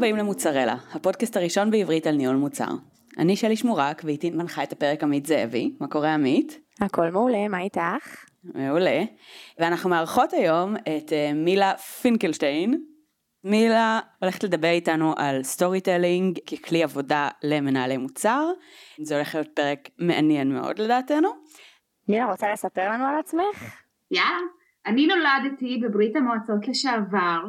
הבאים למוצרלה, הפודקאסט הראשון בעברית על ניהול מוצר. אני שלי שמורק ואיתי מנחה את הפרק עמית זאבי. מה קורה עמית? הכל מעולה, מה איתך? מעולה. ואנחנו מארחות היום את אה, מילה פינקלשטיין. מילה הולכת לדבר איתנו על storytelling ככלי עבודה למנהלי מוצר. זה הולך להיות פרק מעניין מאוד לדעתנו. מילה רוצה לספר לנו על עצמך? יאללה. אני נולדתי בברית המועצות לשעבר,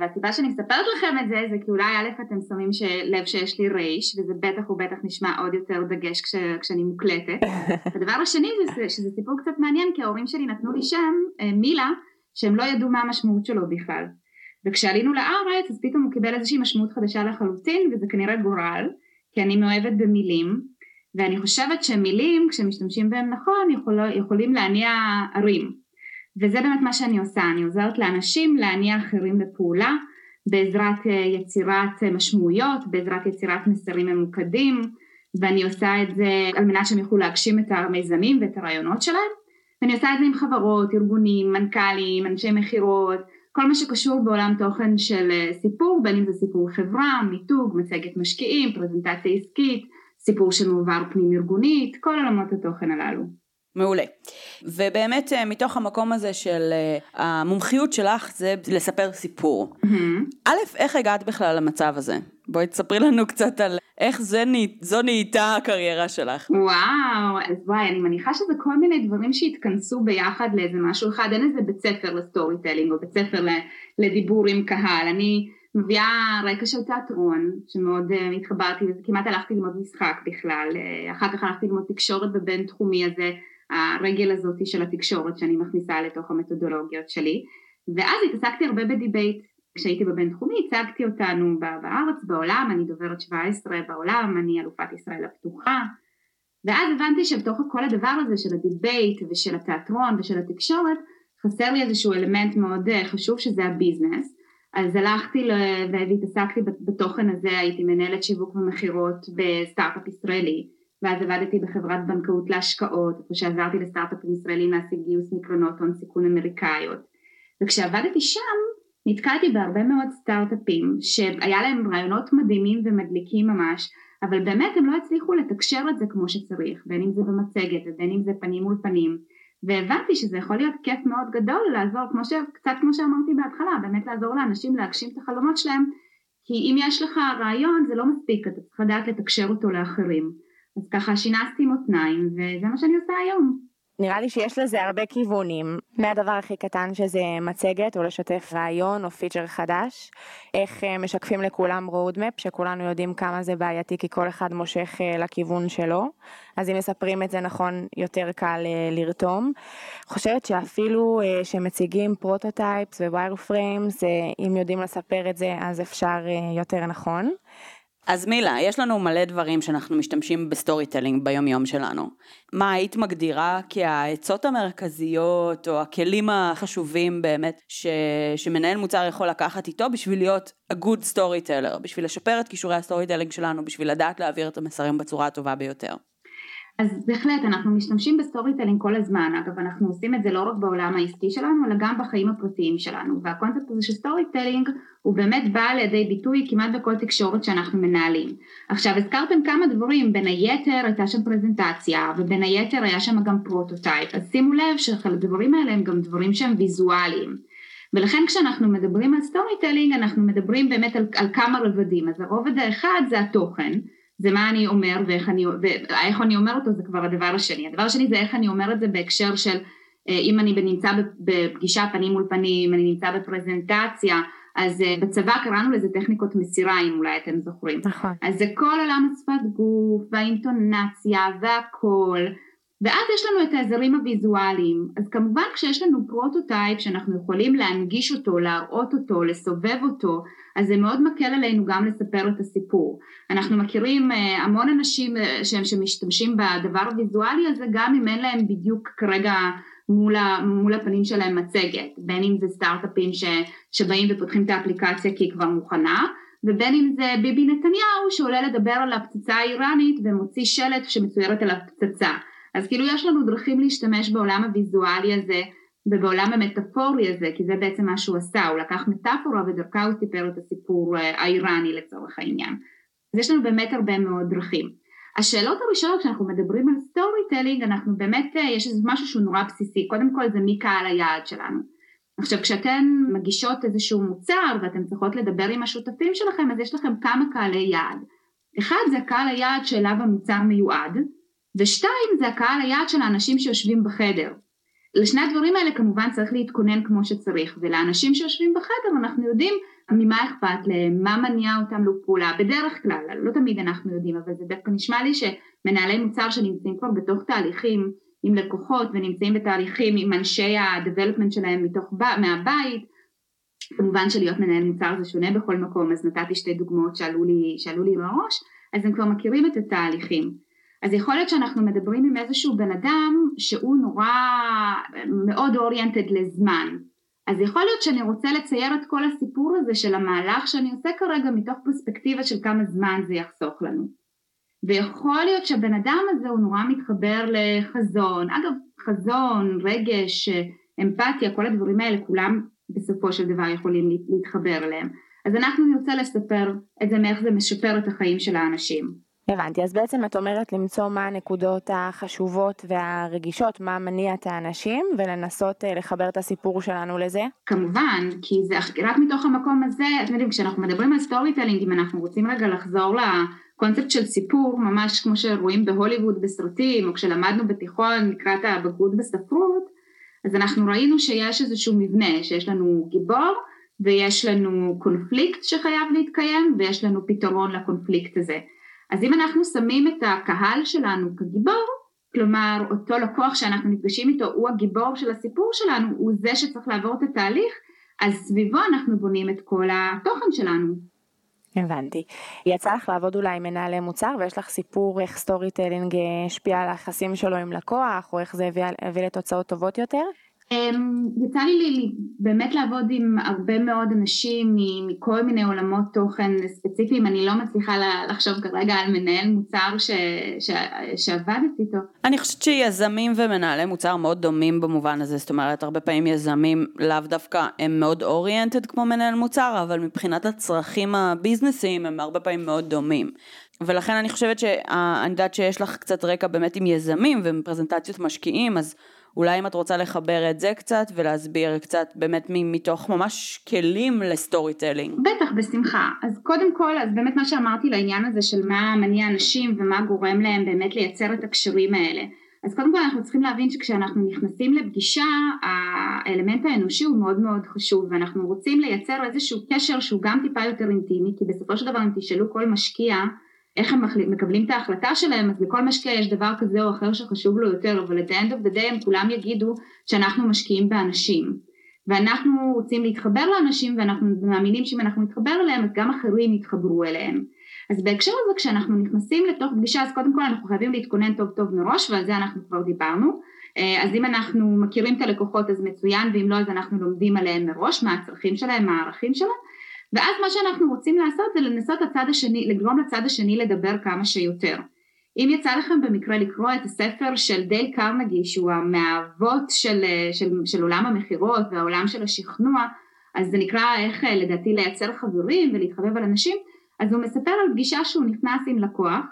והסיבה שאני מספרת לכם את זה זה כי אולי א' אתם שמים לב שיש לי רייש וזה בטח ובטח נשמע עוד יותר דגש כש, כשאני מוקלטת. הדבר השני זה שזה סיפור קצת מעניין כי ההורים שלי נתנו לי שם אה, מילה שהם לא ידעו מה המשמעות שלו בכלל. וכשעלינו לארץ אז פתאום הוא קיבל איזושהי משמעות חדשה לחלוטין וזה כנראה גורל כי אני מאוהבת במילים ואני חושבת שמילים כשמשתמשים בהם נכון יכול, יכולים להניע ערים. וזה באמת מה שאני עושה, אני עוזרת לאנשים להניע אחרים לפעולה בעזרת אה, יצירת אה, משמעויות, בעזרת יצירת מסרים ממוקדים ואני עושה את זה על מנת שהם יוכלו להגשים את המיזמים ואת הרעיונות שלהם ואני עושה את זה עם חברות, ארגונים, מנכ"לים, אנשי מכירות, כל מה שקשור בעולם תוכן של אה, סיפור, בין אם זה סיפור חברה, מיתוג, מצגת משקיעים, פרזנטציה עסקית, סיפור של מעבר פנים ארגונית, כל עולמות התוכן הללו. מעולה. ובאמת אה, מתוך המקום הזה של אה, המומחיות שלך זה לספר סיפור. Mm-hmm. א', איך הגעת בכלל למצב הזה? בואי תספרי לנו קצת על איך זה, זו נהייתה הקריירה שלך. וואו, אז וואי, אני מניחה שזה כל מיני דברים שהתכנסו ביחד לאיזה משהו אחד, אין איזה בית ספר ל storytelling או בית ספר לדיבור עם קהל. אני מביאה רקע של תיאטרון, שמאוד uh, התחברתי לזה, כמעט הלכתי ללמוד משחק בכלל, uh, אחר כך הלכתי ללמוד תקשורת בבינתחומי הזה. הרגל הזאתי של התקשורת שאני מכניסה לתוך המתודולוגיות שלי. ואז התעסקתי הרבה ב debate. כשהייתי בבינתחומי ייצגתי אותנו בארץ בעולם. אני דוברת 17 בעולם אני אלופת ישראל הפתוחה. ואז הבנתי שבתוך כל הדבר הזה של ה debate ושל התיאטרון ושל התקשורת חסר לי איזשהו אלמנט מאוד אה, חשוב שזה ה business. אז הלכתי והתעסקתי בתוכן הזה. הייתי מנהלת שיווק ומכירות בסטארט-אפ ישראלי ואז עבדתי בחברת בנקאות להשקעות, איפה שעזרתי לסטארט-אפים ישראלים להשיג גיוס מקרנות הון סיכון אמריקאיות. וכשעבדתי שם נתקלתי בהרבה מאוד סטארט-אפים שהיה להם רעיונות מדהימים ומדליקים ממש, אבל באמת הם לא הצליחו לתקשר את זה כמו שצריך, בין אם זה במצגת ובין אם זה פנים מול פנים. והבנתי שזה יכול להיות כיף מאוד גדול לעזור, כמו ש... קצת כמו שאמרתי בהתחלה, באמת לעזור לאנשים להגשים את החלומות שלהם, כי אם יש לך רעיון זה לא מספיק, אתה צריך לדעת לתקשר אותו לאחרים. אז ככה שינסתי מותניים וזה מה שאני עושה היום. נראה לי שיש לזה הרבה כיוונים, מהדבר הכי קטן שזה מצגת או לשתף רעיון או פיצ'ר חדש, איך אה, משקפים לכולם roadmap שכולנו יודעים כמה זה בעייתי כי כל אחד מושך אה, לכיוון שלו, אז אם מספרים את זה נכון יותר קל אה, לרתום. חושבת שאפילו שמציגים prototypes wireframes, אם יודעים לספר את זה אז אפשר יותר נכון. אז מילה, יש לנו מלא דברים שאנחנו משתמשים ב storytelling ביום יום שלנו. מה היית מגדירה כהעצות המרכזיות או הכלים החשובים באמת ש... שמנהל מוצר יכול לקחת איתו בשביל להיות a good storyteller, בשביל לשפר את כישורי ה storytelling שלנו, בשביל לדעת להעביר את המסרים בצורה הטובה ביותר. אז בהחלט אנחנו משתמשים ב storytelling כל הזמן, אגב אנחנו עושים את זה לא רק בעולם העסקי שלנו אלא גם בחיים הפרטיים שלנו. והקונספט הזה של storytelling הוא באמת בא לידי ביטוי כמעט בכל תקשורת שאנחנו מנהלים. עכשיו הזכרתם כמה דברים, בין היתר הייתה שם פרזנטציה ובין היתר היה שם גם prototype, אז שימו לב שהדברים האלה הם גם דברים שהם ויזואליים. ולכן כשאנחנו מדברים על storytelling אנחנו מדברים באמת על, על כמה רבדים, אז הרובד האחד זה התוכן זה מה אני אומר ואיך אני, ואיך אני אומר אותו זה כבר הדבר השני. הדבר השני זה איך אני אומר את זה בהקשר של אה, אם אני נמצא בפגישה פנים מול פנים, אני נמצא בפרזנטציה, אז אה, בצבא קראנו לזה טכניקות מסירה אם אולי אתם זוכרים. נכון. אז זה כל עולם השפת גוף והאינטונציה והכל. ואז יש לנו את העזרים הוויזואליים, אז כמובן כשיש לנו prototype שאנחנו יכולים להנגיש אותו, להראות אותו, לסובב אותו, אז זה מאוד מקל עלינו גם לספר את הסיפור. אנחנו מכירים אה, המון אנשים אה, שהם שמשתמשים בדבר הוויזואלי הזה גם אם אין להם בדיוק כרגע מול, ה, מול הפנים שלהם מצגת, בין אם זה סטארט-אפים ש, שבאים ופותחים את האפליקציה כי היא כבר מוכנה, ובין אם זה ביבי נתניהו שעולה לדבר על הפצצה האיראנית ומוציא שלט שמצוירת על הפצצה. אז כאילו יש לנו דרכים להשתמש בעולם הוויזואלי הזה ובעולם המטאפורי הזה, כי זה בעצם מה שהוא עשה, הוא לקח מטאפורה ודרכה הוא סיפר את הסיפור אה, האיראני לצורך העניין. אז יש לנו באמת הרבה מאוד דרכים. השאלות הראשונות כשאנחנו מדברים על storytelling, אנחנו באמת, אה, יש איזה משהו שהוא נורא בסיסי, קודם כל זה מי קהל היעד שלנו. עכשיו כשאתן מגישות איזשהו מוצר ואתן צריכות לדבר עם השותפים שלכם, אז יש לכם כמה קהלי יעד. אחד זה קהל היעד שאליו המוצר מיועד, ושתיים זה הקהל היעד של האנשים שיושבים בחדר. לשני הדברים האלה כמובן צריך להתכונן כמו שצריך, ולאנשים שיושבים בחדר אנחנו יודעים ממה אכפת להם, מה מניע אותם לפעולה, בדרך כלל, לא תמיד אנחנו יודעים, אבל זה דווקא נשמע לי שמנהלי מוצר שנמצאים כבר בתוך תהליכים עם לקוחות ונמצאים בתהליכים עם אנשי ה-development שלהם מתוך, מהבית, כמובן שלהיות מנהל מוצר זה שונה בכל מקום, אז נתתי שתי דוגמאות שעלו לי, שעלו לי בראש, אז הם כבר מכירים את התהליכים. אז יכול להיות שאנחנו מדברים עם איזשהו בן אדם שהוא נורא מאוד אוריינטד לזמן. אז יכול להיות שאני רוצה לצייר את כל הסיפור הזה של המהלך שאני עושה כרגע מתוך פרספקטיבה של כמה זמן זה יחסוך לנו. ויכול להיות שהבן אדם הזה הוא נורא מתחבר לחזון, אגב חזון, רגש, אמפתיה, כל הדברים האלה כולם בסופו של דבר יכולים להתחבר אליהם. אז אנחנו נרצה לספר את זה מאיך זה משפר את החיים של האנשים. הבנתי, אז בעצם את אומרת למצוא מה הנקודות החשובות והרגישות, מה מניע את האנשים, ולנסות אה, לחבר את הסיפור שלנו לזה? כמובן, כי זה רק מתוך המקום הזה, אתם יודעים, כשאנחנו מדברים על storytelling, אם אנחנו רוצים רגע לחזור לקונספט של סיפור, ממש כמו שרואים בהוליווד בסרטים, או כשלמדנו בתיכון לקראת הבגרות בספרות, אז אנחנו ראינו שיש איזשהו מבנה, שיש לנו גיבור, ויש לנו קונפליקט שחייב להתקיים, ויש לנו פתרון לקונפליקט הזה. אז אם אנחנו שמים את הקהל שלנו כגיבור, כלומר אותו לקוח שאנחנו נפגשים איתו הוא הגיבור של הסיפור שלנו, הוא זה שצריך לעבור את התהליך, אז סביבו אנחנו בונים את כל התוכן שלנו. הבנתי. יצא לך לעבוד אולי עם מנהלי מוצר ויש לך סיפור איך storytelling השפיע על היחסים שלו עם לקוח או איך זה הביא, הביא לתוצאות טובות יותר? אמ, יצא לי באמת לעבוד עם הרבה מאוד אנשים מכל מיני עולמות תוכן ספציפיים, אני לא מצליחה לחשוב כרגע על מנהל מוצר ש, ש, שעבדתי איתו. אני חושבת שיזמים ומנהלי מוצר מאוד דומים במובן הזה, זאת אומרת הרבה פעמים יזמים לאו דווקא הם מאוד אוריינטד כמו מנהל מוצר, אבל מבחינת הצרכים הביזנסיים הם הרבה פעמים מאוד דומים. ולכן אני חושבת שאני יודעת שיש לך קצת רקע באמת עם יזמים ומפרזנטציות משקיעים, אז אולי אם את רוצה לחבר את זה קצת ולהסביר קצת באמת מתוך ממש כלים ל storytelling. בטח, בשמחה. אז קודם כל, אז באמת מה שאמרתי לעניין הזה של מה מניע אנשים ומה גורם להם באמת לייצר את הקשרים האלה. אז קודם כל אנחנו צריכים להבין שכשאנחנו נכנסים לפגישה האלמנט האנושי הוא מאוד מאוד חשוב ואנחנו רוצים לייצר איזשהו קשר שהוא גם טיפה יותר אינטימי כי בסופו של דבר אם תשאלו כל משקיע איך הם מקבלים את ההחלטה שלהם, אז לכל משקיע יש דבר כזה או אחר שחשוב לו יותר, אבל את האנד אוף דה דיי הם כולם יגידו שאנחנו משקיעים באנשים. ואנחנו רוצים להתחבר לאנשים ואנחנו מאמינים שאם אנחנו נתחבר אליהם אז גם אחרים יתחברו אליהם. אז בהקשר הזה כשאנחנו נכנסים לתוך פגישה אז קודם כל אנחנו חייבים להתכונן טוב טוב מראש ועל זה אנחנו כבר דיברנו. אה, אז אם אנחנו מכירים את הלקוחות אז מצוין ואם לא אז אנחנו לומדים עליהם מראש מה הצרכים שלהם, מה הערכים שלהם ואז מה שאנחנו רוצים לעשות זה לנסות הצד השני, לגרום לצד השני לדבר כמה שיותר. אם יצא לכם במקרה לקרוא את הספר של דייל קרנגי שהוא מהאבות של, של, של עולם המכירות והעולם של השכנוע אז זה נקרא איך לדעתי לייצר חברים ולהתחבב על אנשים אז הוא מספר על פגישה שהוא נכנס עם לקוח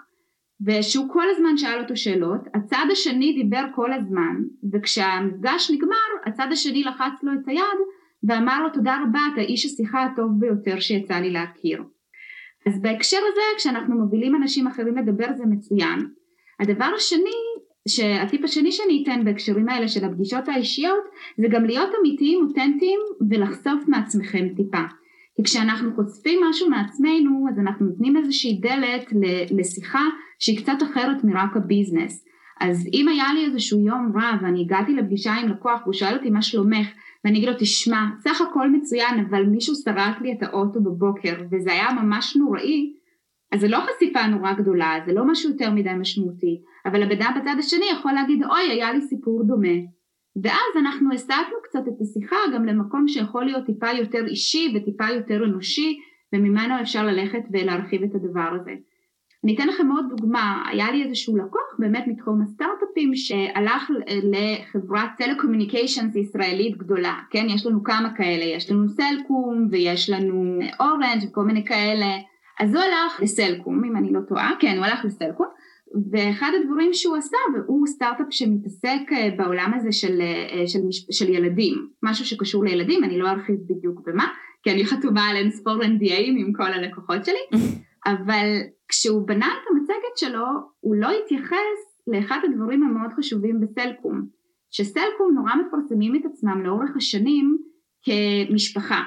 ושהוא כל הזמן שאל אותו שאלות, הצד השני דיבר כל הזמן וכשהמפגש נגמר הצד השני לחץ לו את היד ואמר לו תודה רבה אתה איש השיחה הטוב ביותר שיצא לי להכיר. אז בהקשר הזה כשאנחנו מובילים אנשים אחרים לדבר זה מצוין. הדבר השני, הטיפ השני שאני אתן בהקשרים האלה של הפגישות האישיות זה גם להיות אמיתיים, אותנטיים ולחשוף מעצמכם טיפה. כי כשאנחנו חושפים משהו מעצמנו אז אנחנו נותנים איזושהי דלת לשיחה שהיא קצת אחרת מרק הביזנס. אז אם היה לי איזשהו יום רע ואני הגעתי לפגישה עם לקוח והוא שאל אותי מה שלומך ואני אגיד לו תשמע סך הכל מצוין אבל מישהו שרק לי את האוטו בבוקר וזה היה ממש נוראי אז זה לא חשיפה נורא גדולה זה לא משהו יותר מדי משמעותי אבל הבן אדם בצד השני יכול להגיד אוי היה לי סיפור דומה ואז אנחנו הסטנו קצת את השיחה גם למקום שיכול להיות טיפה יותר אישי וטיפה יותר אנושי וממנו אפשר ללכת ולהרחיב את הדבר הזה. אני אתן לכם עוד דוגמה, היה לי איזשהו לקוח באמת מתחום הסטארט-אפ סטארט-אפים שהלך לחברת telecommunications ישראלית גדולה, כן? יש לנו כמה כאלה, יש לנו סלקום ויש לנו אורנג' וכל מיני כאלה, אז הוא הלך לסלקום, אם אני לא טועה, כן, הוא הלך לסלקום, ואחד הדברים שהוא עשה, והוא סטארט-אפ שמתעסק אה, בעולם הזה של, אה, של, של ילדים, משהו שקשור לילדים, אני לא ארחיב בדיוק במה, כי אני חתומה על אינספור NDA ים עם כל הלקוחות שלי, אבל כשהוא בנה את המצגת שלו, הוא לא התייחס לאחד הדברים המאוד חשובים בסלקום, שסלקום נורא מפרסמים את עצמם לאורך השנים כמשפחה.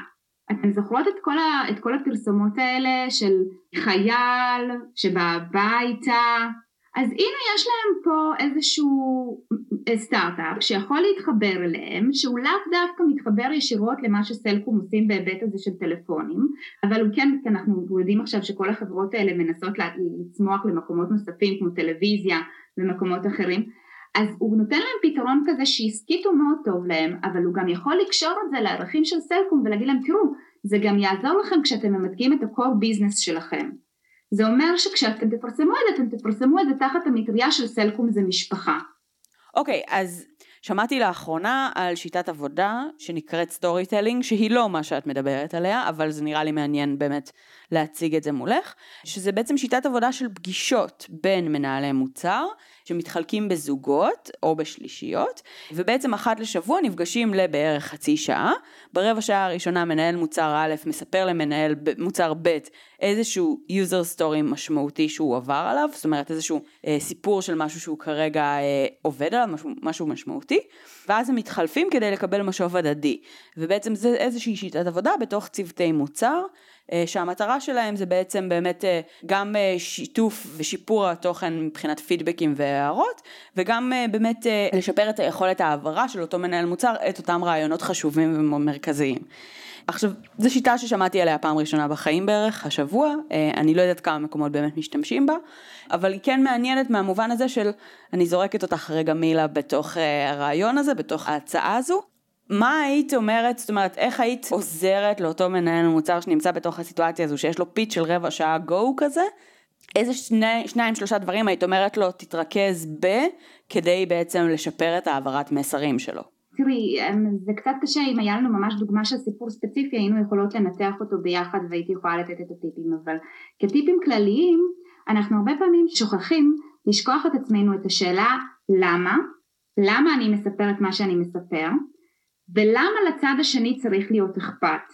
אתן זוכרות את כל, ה, את כל הפרסומות האלה של חייל שבא הביתה, אז הנה יש להם פה איזשהו סטארט-אפ שיכול להתחבר אליהם, שהוא לאו דווקא מתחבר ישירות למה שסלקום עושים בהיבט הזה של טלפונים, אבל הוא כן, כי אנחנו יודעים עכשיו שכל החברות האלה מנסות לצמוח למקומות נוספים כמו טלוויזיה ומקומות אחרים, אז הוא נותן להם פתרון כזה שהסכיתו מאוד טוב להם, אבל הוא גם יכול לקשור את זה לערכים של סלקום ולהגיד להם תראו, זה גם יעזור לכם כשאתם ממתגים את ה-core business שלכם. זה אומר שכשאתם תפרסמו את זה, אתם תפרסמו את זה תחת המטריה של סלקום זה משפחה. אוקיי, okay, אז שמעתי לאחרונה על שיטת עבודה שנקראת storytelling, שהיא לא מה שאת מדברת עליה, אבל זה נראה לי מעניין באמת להציג את זה מולך, שזה בעצם שיטת עבודה של פגישות בין מנהלי מוצר, שמתחלקים בזוגות או בשלישיות, ובעצם אחת לשבוע נפגשים לבערך חצי שעה. ברבע שעה הראשונה מנהל מוצר א' מספר למנהל מוצר ב' איזשהו user story משמעותי שהוא עבר עליו, זאת אומרת איזשהו אה, סיפור של משהו שהוא כרגע אה, עובד עליו, משהו, משהו משמעותי, ואז הם מתחלפים כדי לקבל משוב הדדי. ובעצם זה איזושהי שיטת עבודה בתוך צוותי מוצר. אה, שהמטרה שלהם זה בעצם באמת אה, גם אה, שיתוף ושיפור התוכן מבחינת פידבקים והערות, וגם באמת לשפר את היכולת העברה של אותו מנהל מוצר את אותם רעיונות חשובים ומרכזיים. עכשיו, זו שיטה ששמעתי עליה פעם ראשונה בחיים בערך, השבוע, אני לא יודעת כמה מקומות באמת משתמשים בה, אבל היא כן מעניינת מהמובן הזה של, אני זורקת אותך רגע מילה בתוך הרעיון הזה, בתוך ההצעה הזו, מה היית אומרת, זאת אומרת, איך היית עוזרת לאותו מנהל מוצר שנמצא בתוך הסיטואציה הזו, שיש לו פיץ של רבע שעה גו כזה? איזה שני, שניים שלושה דברים היית אומרת לו תתרכז ב, כדי בעצם לשפר את העברת מסרים שלו? תראי, אמ, זה קצת קשה, אם היה לנו ממש דוגמה של סיפור ספציפי, היינו יכולות לנתח אותו ביחד והייתי יכולה לתת את הטיפים, אבל כטיפים כלליים, אנחנו הרבה פעמים שוכחים לשכוח את עצמנו את השאלה למה, למה אני מספר את מה שאני מספר, ולמה לצד השני צריך להיות אכפת.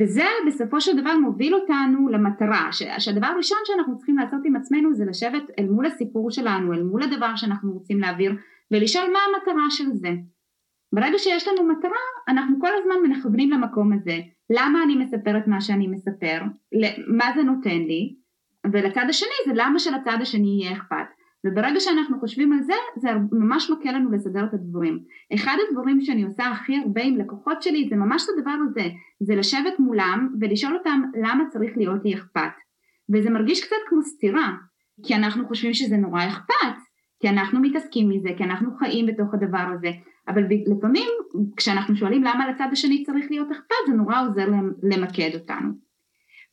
וזה בסופו של דבר מוביל אותנו למטרה, שהדבר הראשון שאנחנו צריכים לעשות עם עצמנו זה לשבת אל מול הסיפור שלנו, אל מול הדבר שאנחנו רוצים להעביר, ולשאול מה המטרה של זה. ברגע שיש לנו מטרה, אנחנו כל הזמן מכוונים למקום הזה. למה אני מספרת מה שאני מספר? מה זה נותן לי? ולצד השני זה למה שלצד השני יהיה אכפת. וברגע שאנחנו חושבים על זה, זה ממש מקל לנו לסדר את הדברים. אחד הדברים שאני עושה הכי הרבה עם לקוחות שלי זה ממש את הדבר הזה, זה לשבת מולם ולשאול אותם למה צריך להיות לי אכפת. וזה מרגיש קצת כמו סתירה, כי אנחנו חושבים שזה נורא אכפת, כי אנחנו מתעסקים מזה, כי אנחנו חיים בתוך הדבר הזה, אבל לפעמים כשאנחנו שואלים למה לצד השני צריך להיות אכפת, זה נורא עוזר למקד אותנו.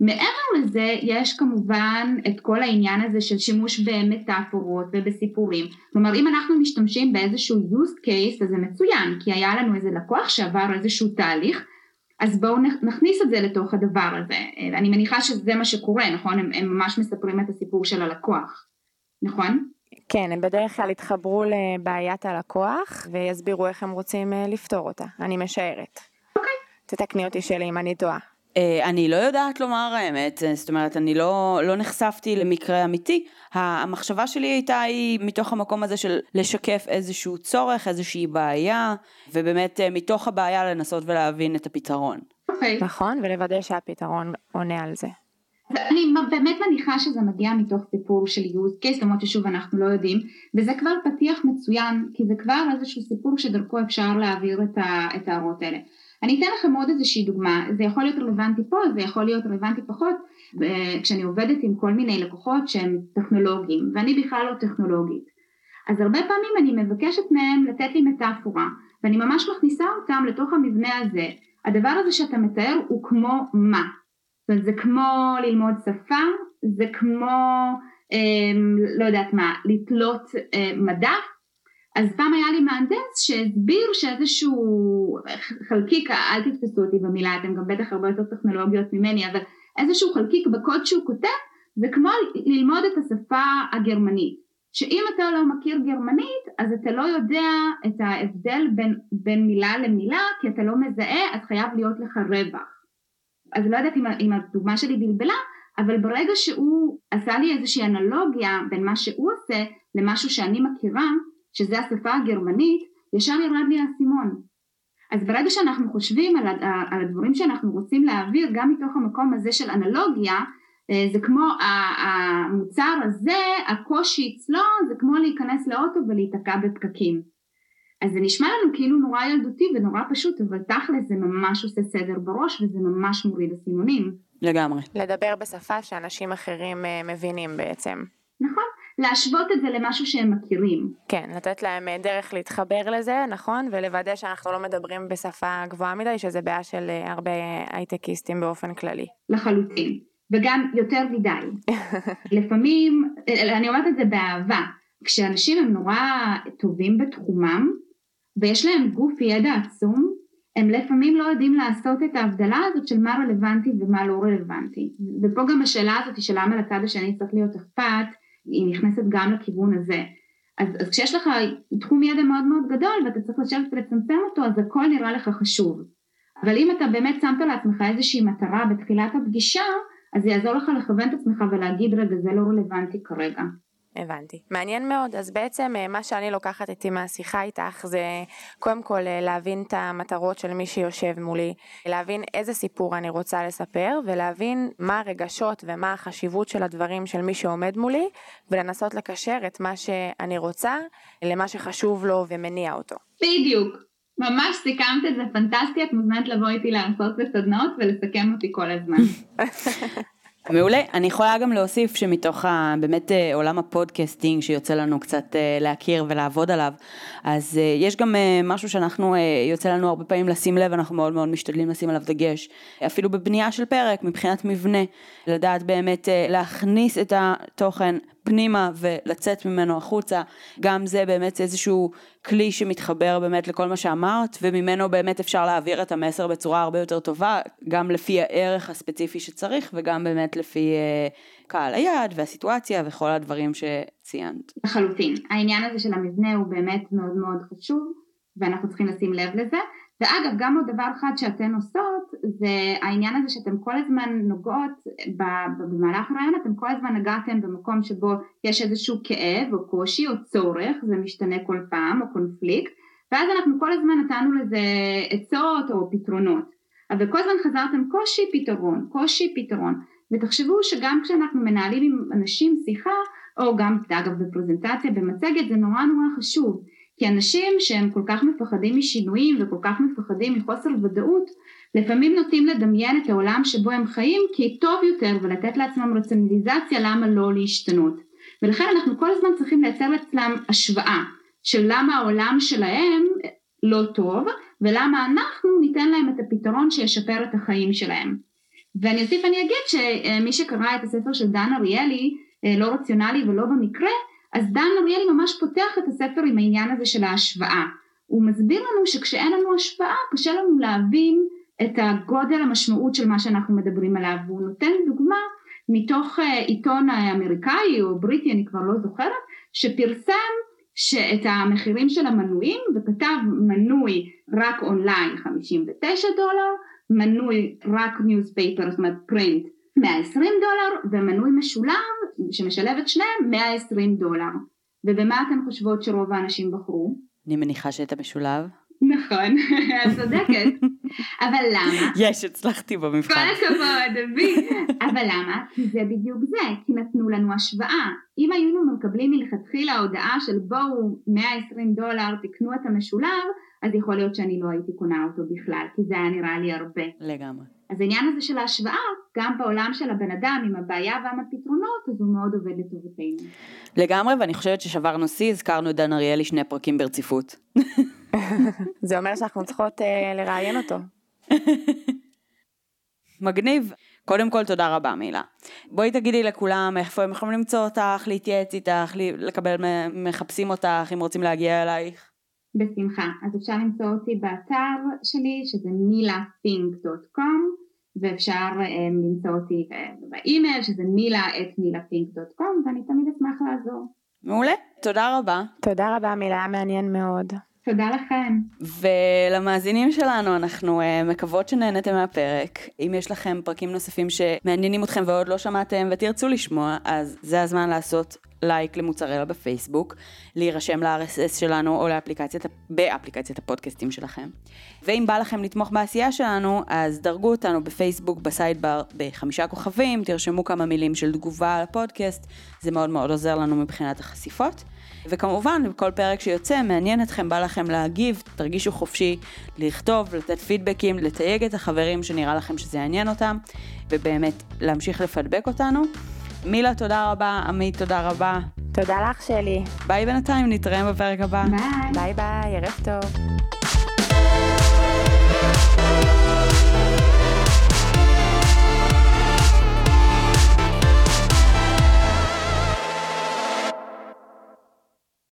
מעבר לזה יש כמובן את כל העניין הזה של שימוש במטאפורות ובסיפורים, כלומר אם אנחנו משתמשים באיזשהו use case אז זה מצוין, כי היה לנו איזה לקוח שעבר איזשהו תהליך, אז בואו נכניס את זה לתוך הדבר הזה, אני מניחה שזה מה שקורה, נכון? הם, הם ממש מספרים את הסיפור של הלקוח, נכון? כן, הם בדרך כלל יתחברו לבעיית הלקוח ויסבירו איך הם רוצים אה, לפתור אותה, אני משערת. אוקיי. תתקני אותי שלי אם אני טועה. אה, אני לא יודעת לומר האמת, זאת אומרת, אני לא, לא נחשפתי למקרה אמיתי. המחשבה שלי הייתה היא מתוך המקום הזה של לשקף איזשהו צורך, איזושהי בעיה, ובאמת אה, מתוך הבעיה לנסות ולהבין את הפתרון. Okay. אוקיי. נכון, ולוודא שהפתרון עונה על זה. אני באמת מניחה שזה מגיע מתוך סיפור של use case, למרות ששוב אנחנו לא יודעים, וזה כבר פתיח מצוין, כי זה כבר איזשהו סיפור שדרכו אפשר להעביר את ההערות האלה. אני אתן לכם עוד איזושהי דוגמה, זה יכול להיות רלוונטי פה, זה יכול להיות רלוונטי פחות, כשאני עובדת עם כל מיני לקוחות שהם טכנולוגיים, ואני בכלל לא טכנולוגית. אז הרבה פעמים אני מבקשת מהם לתת לי מטאפורה, ואני ממש מכניסה אותם לתוך המבנה הזה. הדבר הזה שאתה מתאר הוא כמו מה? זאת אומרת, זה כמו ללמוד שפה, זה כמו, אה, לא יודעת מה, לתלות אה, מדף, אז פעם היה לי מהנדס שהסביר שאיזשהו חלקיק, אל תתפסו אותי במילה, אתם גם בטח הרבה יותר טכנולוגיות ממני, אבל איזשהו חלקיק בקוד שהוא כותב, זה כמו ללמוד את השפה הגרמנית. שאם אתה לא מכיר גרמנית, אז אתה לא יודע את ההבדל בין, בין מילה למילה, כי אתה לא מזהה, אז חייב להיות לך רווח. אז לא יודעת אם, אם הדוגמה שלי בלבלה, אבל ברגע שהוא עשה לי איזושהי אנלוגיה בין מה שהוא עושה למשהו שאני מכירה, שזה השפה הגרמנית, ישר ירד לי האסימון. אז ברגע שאנחנו חושבים על, על הדברים שאנחנו רוצים להעביר, גם מתוך המקום הזה של אנלוגיה, אה, זה כמו המוצר הזה, הקושי אצלו זה כמו להיכנס לאוטו ולהיתקע בפקקים. אז זה נשמע לנו כאילו נורא ילדותי ונורא פשוט, אבל תכל'ס זה ממש עושה סדר בראש וזה ממש מוריד אסימונים. לגמרי. לדבר בשפה שאנשים אחרים אה, מבינים בעצם. להשוות את זה למשהו שהם מכירים. כן, לתת להם אה, דרך להתחבר לזה, נכון, ולוודא שאנחנו לא מדברים בשפה גבוהה מדי, שזה בעיה של הרבה הייטקיסטים באופן כללי. לחלוטין. וגם יותר מדי. לפעמים, אני אומרת את זה באהבה, כשאנשים הם נורא טובים בתחומם ויש להם גוף ידע עצום, הם לפעמים לא יודעים לעשות את ההבדלה הזאת של מה רלוונטי ומה לא רלוונטי. ופה גם השאלה הזאת של למה לצד השני צריך להיות אכפת, היא נכנסת גם לכיוון הזה. אז, אז כשיש לך תחום ידע מאוד מאוד גדול ואתה צריך לשבת ולצמצם אותו, אז הכל נראה לך חשוב. אבל אם אתה באמת שמת לעצמך איזושהי מטרה בתחילת הפגישה, אז זה יעזור לך לכוון את עצמך ולהגיד רגע זה לא רלוונטי כרגע. הבנתי. מעניין מאוד. אז בעצם אה, מה שאני לוקחת איתי מהשיחה איתך זה קודם כל אה, להבין את המטרות של מי שיושב מולי, להבין איזה סיפור אני רוצה לספר ולהבין מה הרגשות ומה החשיבות של הדברים של מי שעומד מולי ולנסות לקשר את מה שאני רוצה למה שחשוב לו ומניע אותו. בדיוק. ממש סיכמת את זה פנטסטי, את מוזמנת לבוא איתי להרצות בסדנאות ולסכם אותי כל הזמן. מעולה. אני יכולה גם להוסיף שמתוך באמת אה, עולם הפודקאסטינג שיוצא לנו קצת אה, להכיר ולעבוד עליו, אז אה, יש גם משהו שאנחנו, יוצא לנו הרבה פעמים לשים לב, אנחנו מאוד מאוד משתדלים לשים עליו דגש, אפילו בבנייה של פרק, מבחינת מבנה, לדעת באמת להכניס את התוכן פנימה ולצאת ממנו החוצה, גם זה באמת איזשהו כלי שמתחבר באמת לכל מה שאמרת, וממנו באמת אפשר להעביר את המסר בצורה הרבה יותר טובה, גם לפי הערך הספציפי שצריך, וגם באמת לפי uh, קהל היעד והסיטואציה וכל הדברים שציינת. לחלוטין. העניין הזה של המבנה הוא באמת מאוד מאוד חשוב, ואנחנו צריכים לשים לב לזה. ואגב, גם עוד דבר אחד שאתן עושות, זה העניין הזה שאתם כל הזמן נוגעות, במהלך הרעיון אתם כל הזמן נגעתם במקום שבו יש איזשהו כאב או קושי או צורך, זה משתנה כל פעם, או קונפליקט, ואז אנחנו כל הזמן נתנו לזה עצות או פתרונות. אבל כל הזמן חזרתם קושי, פתרון, קושי, פתרון. ותחשבו שגם כשאנחנו מנהלים עם אנשים שיחה, או גם, אגב, בפרזנטציה, במצגת, זה נורא נורא חשוב. כי אנשים שהם כל כך מפחדים משינויים וכל כך מפחדים מחוסר ודאות, לפעמים נוטים לדמיין את העולם שבו הם חיים כטוב יותר ולתת לעצמם רציונליזציה למה לא להשתנות. ולכן אנחנו כל הזמן צריכים לייצר אצלם השוואה של למה העולם שלהם לא טוב ולמה אנחנו ניתן להם את הפתרון שישפר את החיים שלהם. ואני אוסיף ואני אגיד שמי שקרא את הספר של דן אריאלי, אה, לא רציונלי ולא במקרה, אז דן אריאלי ממש פותח את הספר עם העניין הזה של ההשוואה. הוא מסביר לנו שכשאין לנו השפעה קשה לנו להבין את הגודל המשמעות של מה שאנחנו מדברים עליו והוא נותן דוגמה מתוך אה, עיתון האמריקאי או בריטי אני כבר לא זוכרת שפרסם שאת המחירים של המנויים וכתב מנוי רק אונליין 59 דולר, מנוי רק newspaper זאת אומרת print 120 דולר ומנוי משולב שמשלב את שניהם 120 דולר. ובמה אתן חושבות שרוב האנשים בחרו? אני מניחה שאת המשולב. נכון, את צודקת. אבל למה? יש, הצלחתי במבחן. כל הכבוד, אבי. אבל למה? כי זה בדיוק זה, כי נתנו לנו השוואה. אם היינו מקבלים מלכתחילה הודעה של בואו 120 דולר תקנו את המשולב, אז יכול להיות שאני לא הייתי קונה אותו בכלל, כי זה היה נראה לי הרבה. לגמרי. אז העניין הזה של ההשוואה, גם בעולם של הבן אדם עם הבעיה ועם הפתרונות, אז הוא מאוד עובד לטובתנו. לגמרי, ואני חושבת ששברנו שיא, הזכרנו את דן אריאלי שני פרקים ברציפות. זה אומר שאנחנו צריכות uh, לראיין אותו. מגניב. קודם כל, תודה רבה, מילה. בואי תגידי לכולם איפה הם יכולים למצוא אותך, להתייעץ איתך, לקבל, מחפשים אותך, אם רוצים להגיע אלייך. בשמחה. אז אפשר למצוא אותי באתר שלי, שזה milafink.com, ואפשר um, למצוא אותי אה, באימייל, שזה מילה את מילהפינק.com, ואני תמיד אשמח לעזור. מעולה, תודה רבה. תודה רבה, מילה, היה מעניין מאוד. תודה לכם. ולמאזינים שלנו, אנחנו uh, מקוות שנהנתם מהפרק. אם יש לכם פרקים נוספים שמעניינים אתכם ועוד לא שמעתם ותרצו לשמוע, אז זה הזמן לעשות לייק למוצרלה בפייסבוק, להירשם ל-RSS שלנו או לאפליקציית, באפליקציית הפודקאסטים שלכם. ואם בא לכם לתמוך בעשייה שלנו, אז דרגו אותנו בפייסבוק בסיידבר בחמישה כוכבים, תרשמו כמה מילים של תגובה על הפודקאסט, זה מאוד מאוד עוזר לנו מבחינת החשיפות. וכמובן, בכל פרק שיוצא, מעניין אתכם, בא לכם להגיב, תרגישו חופשי לכתוב, לתת פידבקים, לתייג את החברים שנראה לכם שזה יעניין אותם, ובאמת להמשיך לפדבק אותנו. מילה, תודה רבה, עמית, תודה רבה. תודה לך, שלי. ביי בינתיים, נתראה בפרק הבא. ביי. ביי ביי, ערב טוב.